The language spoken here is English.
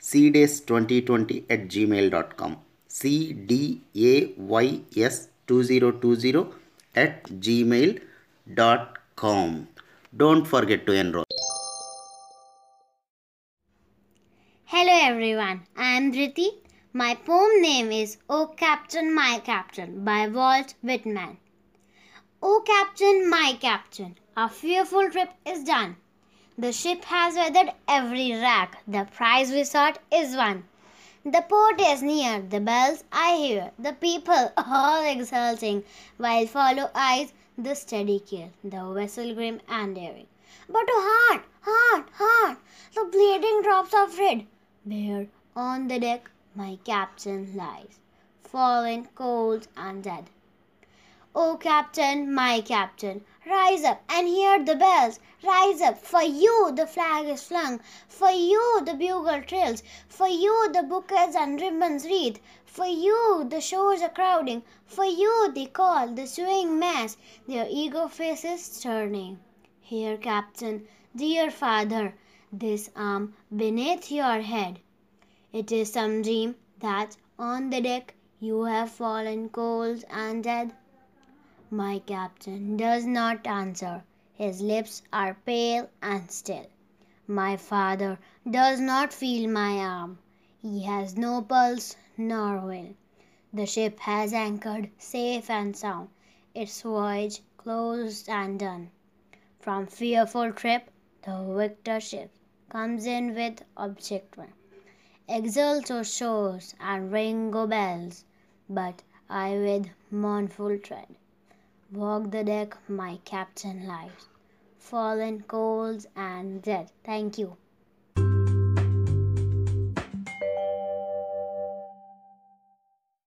cdays2020 at gmail.com cdays2020 at gmail.com don't forget to enroll Hello everyone, I am Dhriti. My poem name is O Captain, My Captain by Walt Whitman. O Captain, my Captain, our fearful trip is done. The ship has weathered every rack, the prize we sought is won. The port is near, the bells I hear, the people all exulting, while follow eyes the steady keel, the vessel grim and daring. But to heart, heart, heart, the bleeding drops of red, where on the deck my captain lies, fallen cold and dead. O Captain, my Captain, rise up and hear the bells. Rise up, for you the flag is flung, for you the bugle trills, for you the bouquets and ribbons wreath, for you the shores are crowding, for you they call the swaying mass, their eager faces turning. Here, Captain, dear father, this arm beneath your head. It is some dream that on the deck you have fallen cold and dead. My captain does not answer. His lips are pale and still. My father does not feel my arm. He has no pulse nor will. The ship has anchored safe and sound, its voyage closed and done. From fearful trip, the victor ship comes in with object won. Exults o'er shores and ring go bells, but I with mournful tread walk the deck my captain lies, fallen cold and dead. Thank you.